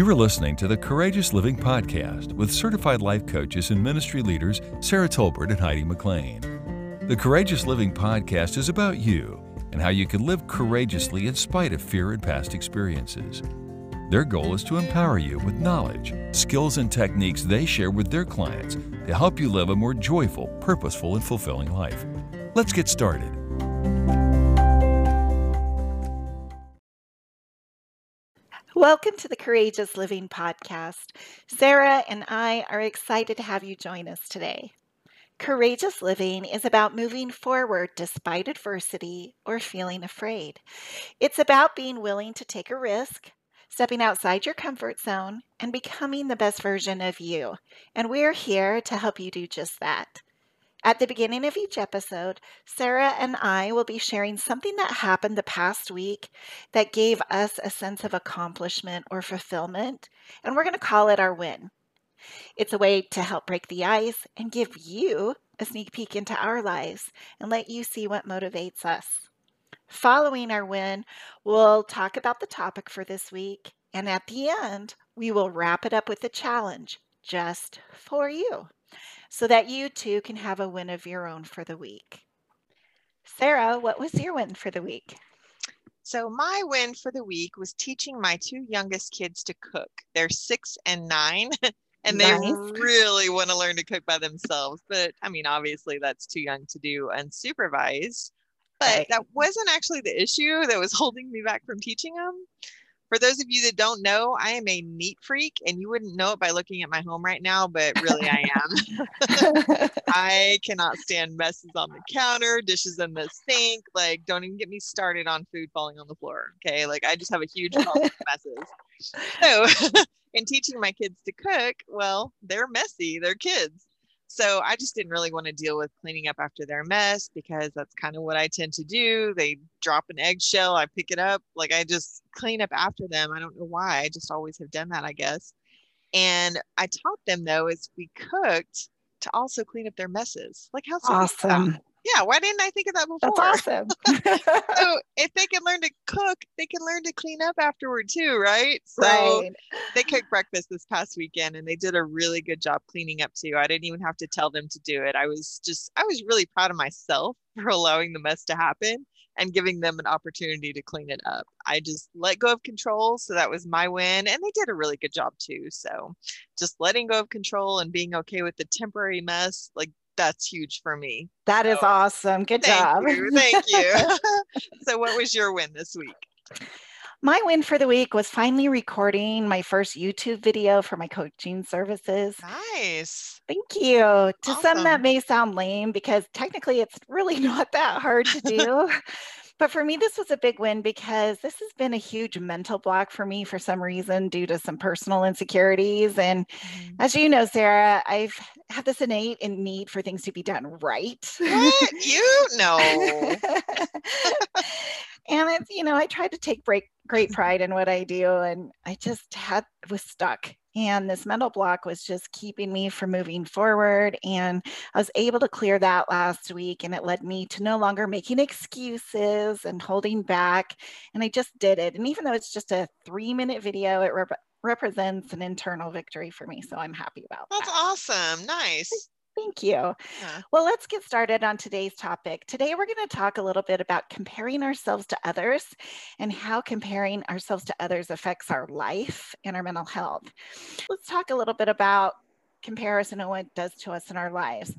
You are listening to the Courageous Living Podcast with certified life coaches and ministry leaders Sarah Tolbert and Heidi McLean. The Courageous Living Podcast is about you and how you can live courageously in spite of fear and past experiences. Their goal is to empower you with knowledge, skills, and techniques they share with their clients to help you live a more joyful, purposeful, and fulfilling life. Let's get started. Welcome to the Courageous Living Podcast. Sarah and I are excited to have you join us today. Courageous living is about moving forward despite adversity or feeling afraid. It's about being willing to take a risk, stepping outside your comfort zone, and becoming the best version of you. And we're here to help you do just that. At the beginning of each episode, Sarah and I will be sharing something that happened the past week that gave us a sense of accomplishment or fulfillment, and we're going to call it our win. It's a way to help break the ice and give you a sneak peek into our lives and let you see what motivates us. Following our win, we'll talk about the topic for this week. And at the end, we will wrap it up with a challenge just for you so that you too can have a win of your own for the week. Sarah, what was your win for the week? So, my win for the week was teaching my two youngest kids to cook. They're six and nine, and nice. they really want to learn to cook by themselves. But I mean, obviously, that's too young to do unsupervised. But right. that wasn't actually the issue that was holding me back from teaching them. For those of you that don't know, I am a neat freak, and you wouldn't know it by looking at my home right now, but really I am. I cannot stand messes on the counter, dishes in the sink. Like, don't even get me started on food falling on the floor. Okay. Like, I just have a huge problem with messes. So, in teaching my kids to cook, well, they're messy, they're kids. So I just didn't really want to deal with cleaning up after their mess because that's kind of what I tend to do. They drop an eggshell, I pick it up. Like I just clean up after them. I don't know why. I just always have done that, I guess. And I taught them though, as we cooked, to also clean up their messes. Like how awesome yeah why didn't i think of that before that's awesome so if they can learn to cook they can learn to clean up afterward too right so right. they cooked breakfast this past weekend and they did a really good job cleaning up too i didn't even have to tell them to do it i was just i was really proud of myself for allowing the mess to happen and giving them an opportunity to clean it up. I just let go of control. So that was my win. And they did a really good job too. So just letting go of control and being okay with the temporary mess, like that's huge for me. That so, is awesome. Good thank job. You, thank you. so, what was your win this week? My win for the week was finally recording my first YouTube video for my coaching services. Nice. Thank you. To awesome. some, that may sound lame because technically it's really not that hard to do. But for me, this was a big win because this has been a huge mental block for me for some reason due to some personal insecurities. And mm-hmm. as you know, Sarah, I've had this innate need for things to be done right. What? you know. and it's, you know, I tried to take break, great pride in what I do, and I just had was stuck and this mental block was just keeping me from moving forward. And I was able to clear that last week. And it led me to no longer making excuses and holding back. And I just did it. And even though it's just a three minute video, it rep- represents an internal victory for me. So I'm happy about That's that. That's awesome. Nice. Thank you. Yeah. Well, let's get started on today's topic. Today, we're going to talk a little bit about comparing ourselves to others and how comparing ourselves to others affects our life and our mental health. Let's talk a little bit about comparison and what it does to us in our lives.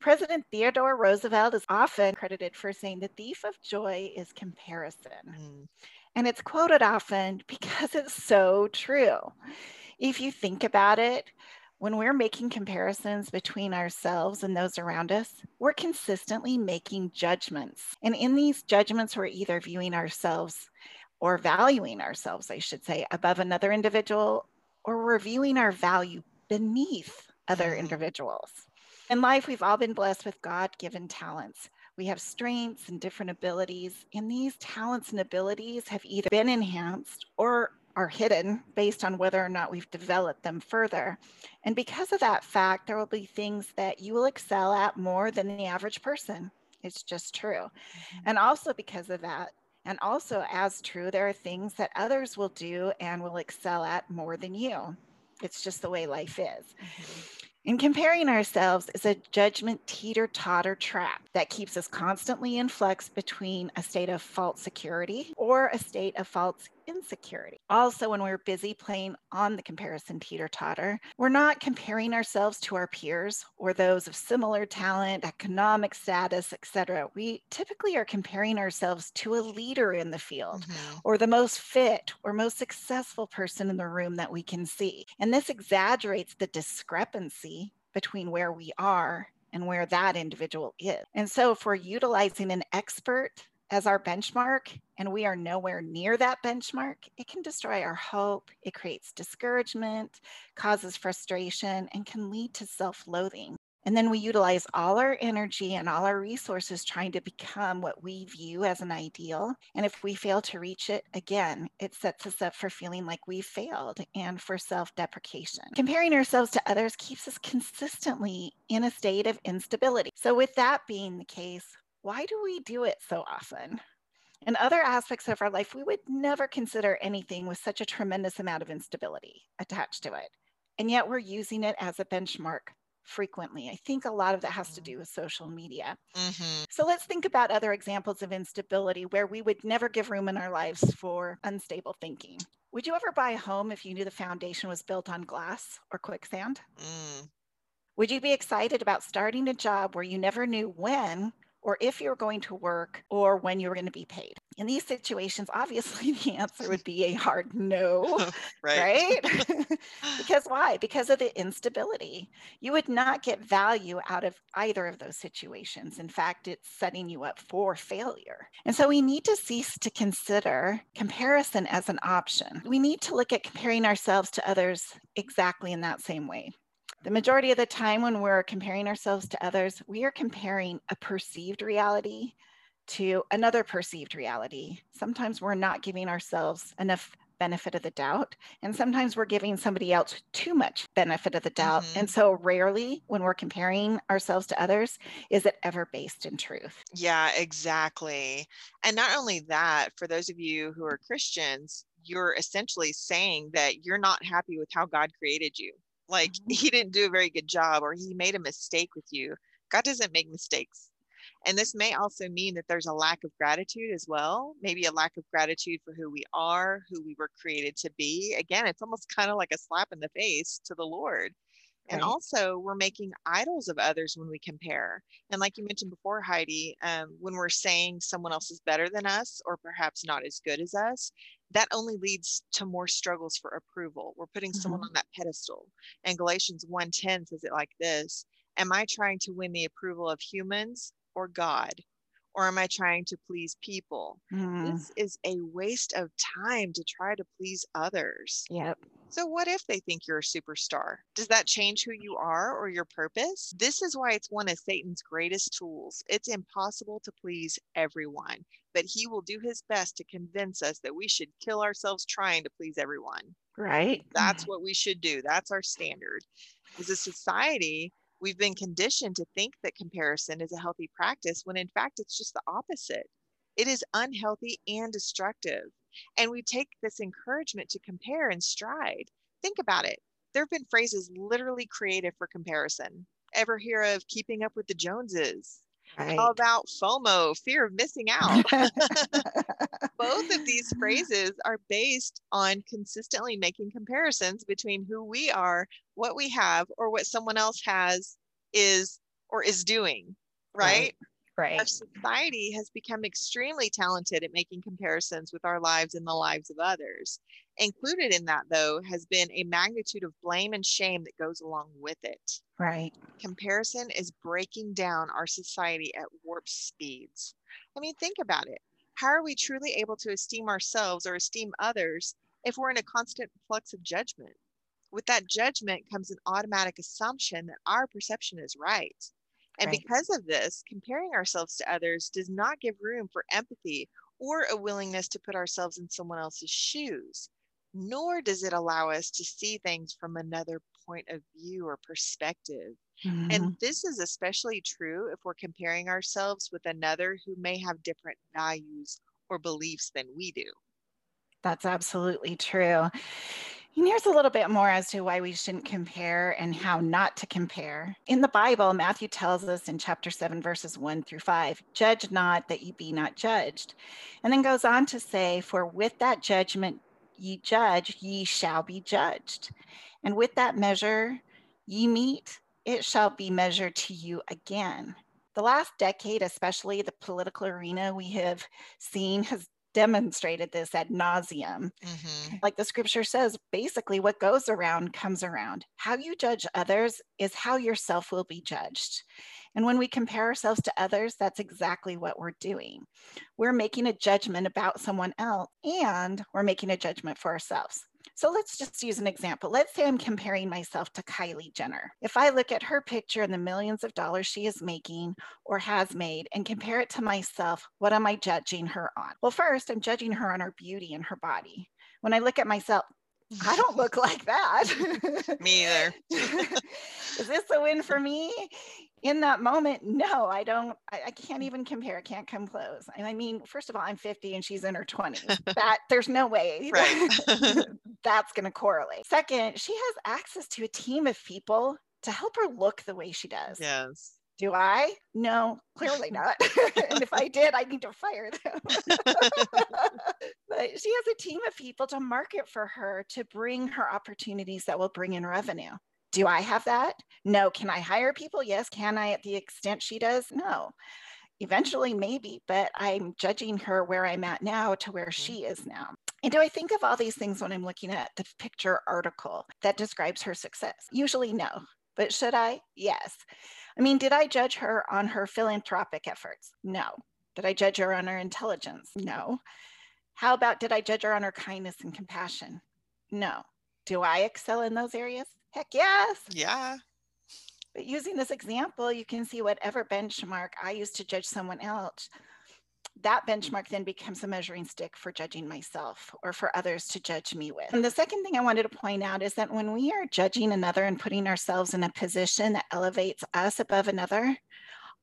President Theodore Roosevelt is often credited for saying the thief of joy is comparison. Mm. And it's quoted often because it's so true. If you think about it, when we're making comparisons between ourselves and those around us, we're consistently making judgments. And in these judgments, we're either viewing ourselves or valuing ourselves, I should say, above another individual, or we're viewing our value beneath other mm-hmm. individuals. In life, we've all been blessed with God given talents. We have strengths and different abilities, and these talents and abilities have either been enhanced or are hidden based on whether or not we've developed them further. And because of that fact, there will be things that you will excel at more than the average person. It's just true. Mm-hmm. And also because of that, And also, as true, there are things that others will do and will excel at more than you. It's just the way life is. Mm-hmm. And comparing ourselves is a judgment teeter totter trap that keeps us constantly in flux between a state of false security or a state of false insecurity. Also, when we're busy playing on the comparison teeter totter, we're not comparing ourselves to our peers or those of similar talent, economic status, etc. We typically are comparing ourselves to a leader in the field mm-hmm. or the most fit or most successful person in the room that we can see. And this exaggerates the discrepancy between where we are and where that individual is. And so, if we're utilizing an expert as our benchmark and we are nowhere near that benchmark, it can destroy our hope. It creates discouragement, causes frustration, and can lead to self loathing. And then we utilize all our energy and all our resources trying to become what we view as an ideal. And if we fail to reach it, again, it sets us up for feeling like we've failed and for self deprecation. Comparing ourselves to others keeps us consistently in a state of instability. So, with that being the case, why do we do it so often? In other aspects of our life, we would never consider anything with such a tremendous amount of instability attached to it. And yet we're using it as a benchmark frequently. I think a lot of that has to do with social media. Mm-hmm. So let's think about other examples of instability where we would never give room in our lives for unstable thinking. Would you ever buy a home if you knew the foundation was built on glass or quicksand? Mm. Would you be excited about starting a job where you never knew when or if you're going to work or when you're going to be paid. In these situations, obviously the answer would be a hard no, right? right? because why? Because of the instability. You would not get value out of either of those situations. In fact, it's setting you up for failure. And so we need to cease to consider comparison as an option. We need to look at comparing ourselves to others exactly in that same way. The majority of the time when we're comparing ourselves to others, we are comparing a perceived reality to another perceived reality. Sometimes we're not giving ourselves enough benefit of the doubt. And sometimes we're giving somebody else too much benefit of the doubt. Mm-hmm. And so rarely when we're comparing ourselves to others is it ever based in truth. Yeah, exactly. And not only that, for those of you who are Christians, you're essentially saying that you're not happy with how God created you like mm-hmm. he didn't do a very good job or he made a mistake with you. God doesn't make mistakes. And this may also mean that there's a lack of gratitude as well maybe a lack of gratitude for who we are who we were created to be. Again it's almost kind of like a slap in the face to the lord. And also we're making idols of others when we compare. And like you mentioned before heidi um, when we're saying someone else is better than us or perhaps not as good as us that only leads to more struggles for approval. We're putting mm-hmm. someone on that pedestal. And Galatians 1:10 says it like this: Am I trying to win the approval of humans or God? Or am I trying to please people? Mm. This is a waste of time to try to please others. Yep. So, what if they think you're a superstar? Does that change who you are or your purpose? This is why it's one of Satan's greatest tools. It's impossible to please everyone, but he will do his best to convince us that we should kill ourselves trying to please everyone. Right. That's what we should do. That's our standard. As a society, we've been conditioned to think that comparison is a healthy practice when in fact it's just the opposite. It is unhealthy and destructive. And we take this encouragement to compare and stride. Think about it. There have been phrases literally created for comparison. Ever hear of keeping up with the Joneses? Right. About FOMO, fear of missing out? Both of these phrases are based on consistently making comparisons between who we are, what we have, or what someone else has, is, or is doing, right? right. Right. Our society has become extremely talented at making comparisons with our lives and the lives of others. Included in that, though, has been a magnitude of blame and shame that goes along with it. Right. Comparison is breaking down our society at warp speeds. I mean, think about it. How are we truly able to esteem ourselves or esteem others if we're in a constant flux of judgment? With that judgment comes an automatic assumption that our perception is right. And right. because of this, comparing ourselves to others does not give room for empathy or a willingness to put ourselves in someone else's shoes, nor does it allow us to see things from another point of view or perspective. Mm-hmm. And this is especially true if we're comparing ourselves with another who may have different values or beliefs than we do. That's absolutely true. And here's a little bit more as to why we shouldn't compare and how not to compare. In the Bible, Matthew tells us in chapter 7, verses 1 through 5 Judge not that you be not judged. And then goes on to say, For with that judgment ye judge, ye shall be judged. And with that measure ye meet, it shall be measured to you again. The last decade, especially the political arena we have seen, has demonstrated this ad nauseum. Mm-hmm. Like the scripture says, basically, what goes around comes around. How you judge others is how yourself will be judged. And when we compare ourselves to others, that's exactly what we're doing. We're making a judgment about someone else and we're making a judgment for ourselves. So let's just use an example. Let's say I'm comparing myself to Kylie Jenner. If I look at her picture and the millions of dollars she is making or has made and compare it to myself, what am I judging her on? Well, first, I'm judging her on her beauty and her body. When I look at myself, I don't look like that. me either. Is this a win for me? In that moment, no, I don't. I, I, can't even compare. I can't come close. And I mean, first of all, I'm 50 and she's in her 20s. That there's no way right. That's going to correlate. Second, she has access to a team of people to help her look the way she does. Yes. Do I? No, clearly not. and if I did, I need to fire them. but she has a team of people to market for her to bring her opportunities that will bring in revenue. Do I have that? No. Can I hire people? Yes. Can I at the extent she does? No. Eventually, maybe, but I'm judging her where I'm at now to where mm-hmm. she is now. And do I think of all these things when I'm looking at the picture article that describes her success? Usually, no. But should I? Yes. I mean, did I judge her on her philanthropic efforts? No. Did I judge her on her intelligence? No. How about did I judge her on her kindness and compassion? No. Do I excel in those areas? Heck yes. Yeah. But using this example, you can see whatever benchmark I use to judge someone else, that benchmark then becomes a measuring stick for judging myself or for others to judge me with. And the second thing I wanted to point out is that when we are judging another and putting ourselves in a position that elevates us above another,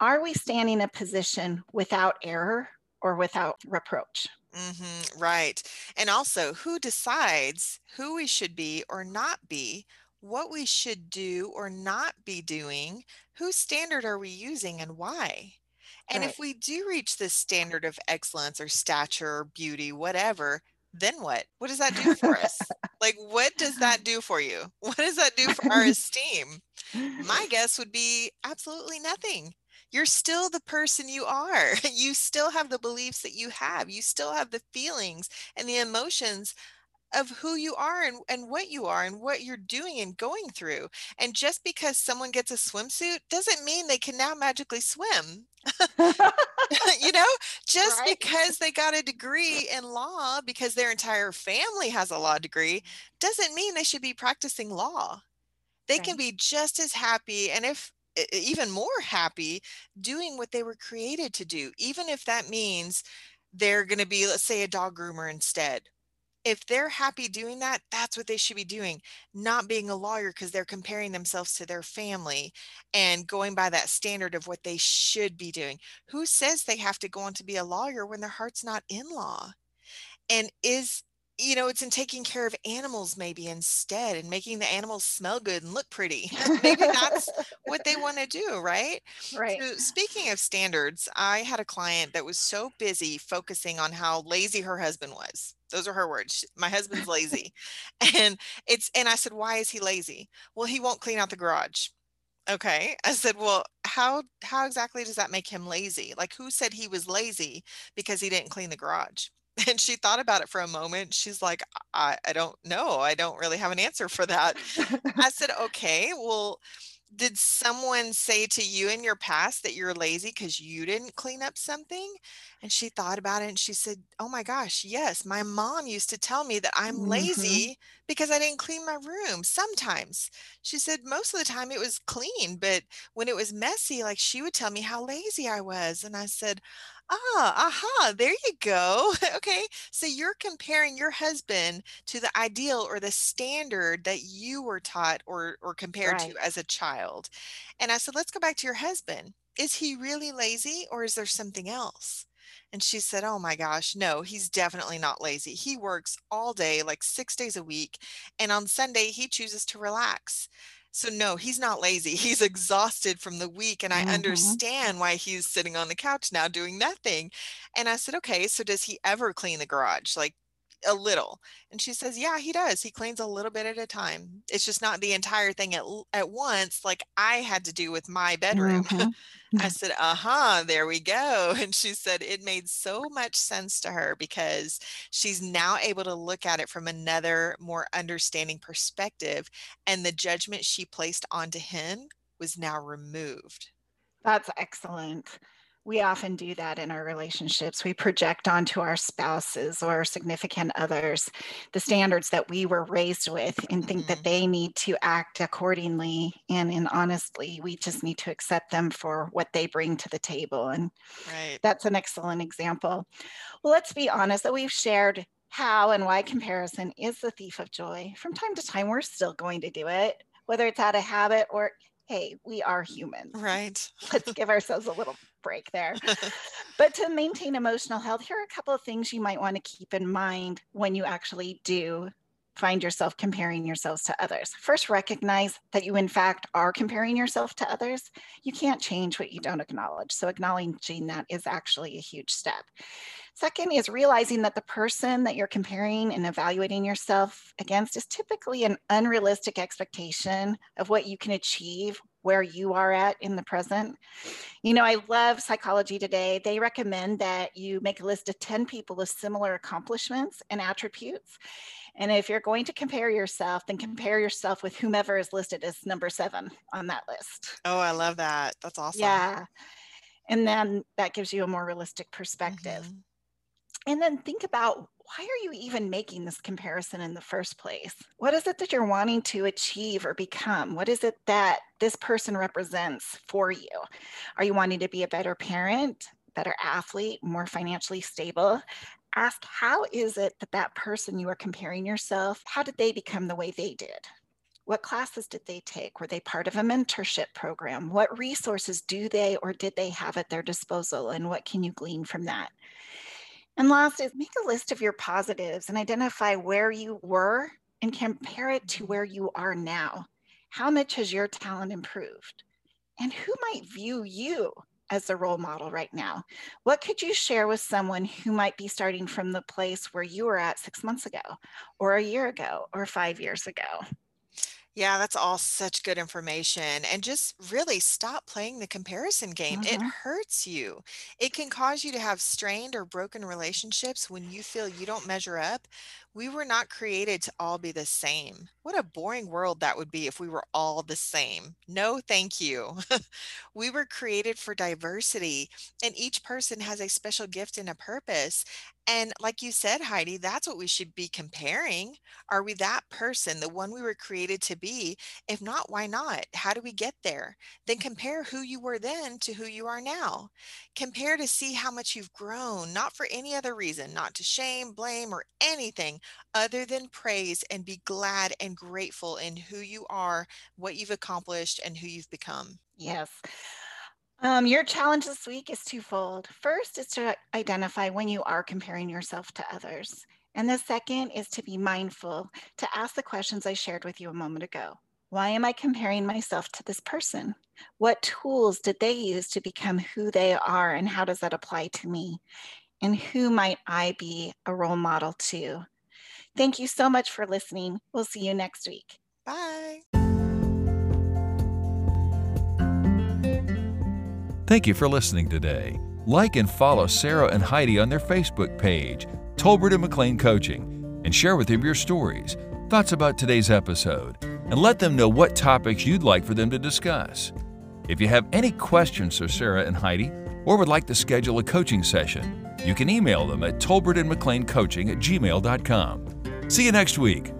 are we standing in a position without error or without reproach? Mm-hmm, right. And also, who decides who we should be or not be, what we should do or not be doing, whose standard are we using, and why? And right. if we do reach this standard of excellence or stature or beauty, whatever, then what? What does that do for us? like, what does that do for you? What does that do for our esteem? My guess would be absolutely nothing. You're still the person you are. You still have the beliefs that you have. You still have the feelings and the emotions of who you are and, and what you are and what you're doing and going through. And just because someone gets a swimsuit doesn't mean they can now magically swim. you know, just right. because they got a degree in law, because their entire family has a law degree, doesn't mean they should be practicing law. They right. can be just as happy and if even more happy doing what they were created to do, even if that means they're going to be, let's say, a dog groomer instead if they're happy doing that, that's what they should be doing, not being a lawyer because they're comparing themselves to their family and going by that standard of what they should be doing. Who says they have to go on to be a lawyer when their heart's not in law? And is you know, it's in taking care of animals maybe instead and making the animals smell good and look pretty. maybe that's what they want to do, right? Right. So speaking of standards, I had a client that was so busy focusing on how lazy her husband was. Those are her words. My husband's lazy. and it's and I said, "Why is he lazy?" Well, he won't clean out the garage. Okay. I said, "Well, how how exactly does that make him lazy? Like who said he was lazy because he didn't clean the garage?" And she thought about it for a moment. She's like, I, I don't know. I don't really have an answer for that. I said, okay, well, did someone say to you in your past that you're lazy because you didn't clean up something? And she thought about it and she said, Oh my gosh, yes. My mom used to tell me that I'm mm-hmm. lazy because I didn't clean my room sometimes. She said most of the time it was clean, but when it was messy, like she would tell me how lazy I was. And I said, Ah, aha, there you go. okay. So you're comparing your husband to the ideal or the standard that you were taught or or compared right. to as a child. And I said, let's go back to your husband. Is he really lazy or is there something else? And she said, Oh my gosh, no, he's definitely not lazy. He works all day, like six days a week. And on Sunday, he chooses to relax. So, no, he's not lazy. He's exhausted from the week. And I mm-hmm. understand why he's sitting on the couch now doing nothing. And I said, Okay, so does he ever clean the garage? Like, a little and she says yeah he does he cleans a little bit at a time it's just not the entire thing at, at once like i had to do with my bedroom. Mm-hmm. i said uh-huh there we go and she said it made so much sense to her because she's now able to look at it from another more understanding perspective and the judgment she placed onto him was now removed. That's excellent we often do that in our relationships. We project onto our spouses or significant others the standards that we were raised with and think mm-hmm. that they need to act accordingly. And, and honestly, we just need to accept them for what they bring to the table. And right. that's an excellent example. Well, let's be honest that we've shared how and why comparison is the thief of joy. From time to time, we're still going to do it, whether it's out of habit or hey, we are humans. Right. Let's give ourselves a little break there. but to maintain emotional health, here are a couple of things you might want to keep in mind when you actually do find yourself comparing yourselves to others. First, recognize that you, in fact, are comparing yourself to others. You can't change what you don't acknowledge. So, acknowledging that is actually a huge step. Second is realizing that the person that you're comparing and evaluating yourself against is typically an unrealistic expectation of what you can achieve where you are at in the present. You know, I love Psychology Today. They recommend that you make a list of 10 people with similar accomplishments and attributes. And if you're going to compare yourself, then compare yourself with whomever is listed as number seven on that list. Oh, I love that. That's awesome. Yeah. And then that gives you a more realistic perspective. Mm-hmm. And then think about why are you even making this comparison in the first place? What is it that you're wanting to achieve or become? What is it that this person represents for you? Are you wanting to be a better parent, better athlete, more financially stable? Ask how is it that that person you are comparing yourself, how did they become the way they did? What classes did they take? Were they part of a mentorship program? What resources do they or did they have at their disposal? And what can you glean from that? And last is make a list of your positives and identify where you were and compare it to where you are now. How much has your talent improved? And who might view you as a role model right now? What could you share with someone who might be starting from the place where you were at six months ago, or a year ago, or five years ago? Yeah, that's all such good information. And just really stop playing the comparison game. It hmm hurts you. It can cause you to have strained or broken relationships when you feel you don't measure up. We were not created to all be the same. What a boring world that would be if we were all the same. No, thank you. we were created for diversity, and each person has a special gift and a purpose. And like you said, Heidi, that's what we should be comparing. Are we that person, the one we were created to be? If not, why not? How do we get there? Then compare who you were then to who you are now. Compare to see how much you've grown, not for any other reason, not to shame, blame, or anything other than praise and be glad and grateful in who you are, what you've accomplished, and who you've become. Yes. Um, your challenge this week is twofold. First is to identify when you are comparing yourself to others. And the second is to be mindful to ask the questions I shared with you a moment ago. Why am I comparing myself to this person? What tools did they use to become who they are, and how does that apply to me? And who might I be a role model to? Thank you so much for listening. We'll see you next week. Bye. Thank you for listening today. Like and follow Sarah and Heidi on their Facebook page, Tolbert and McLean Coaching, and share with them your stories, thoughts about today's episode, and let them know what topics you'd like for them to discuss. If you have any questions for Sarah and Heidi, or would like to schedule a coaching session, you can email them at tolbertandmcleancoaching at gmail.com. See you next week.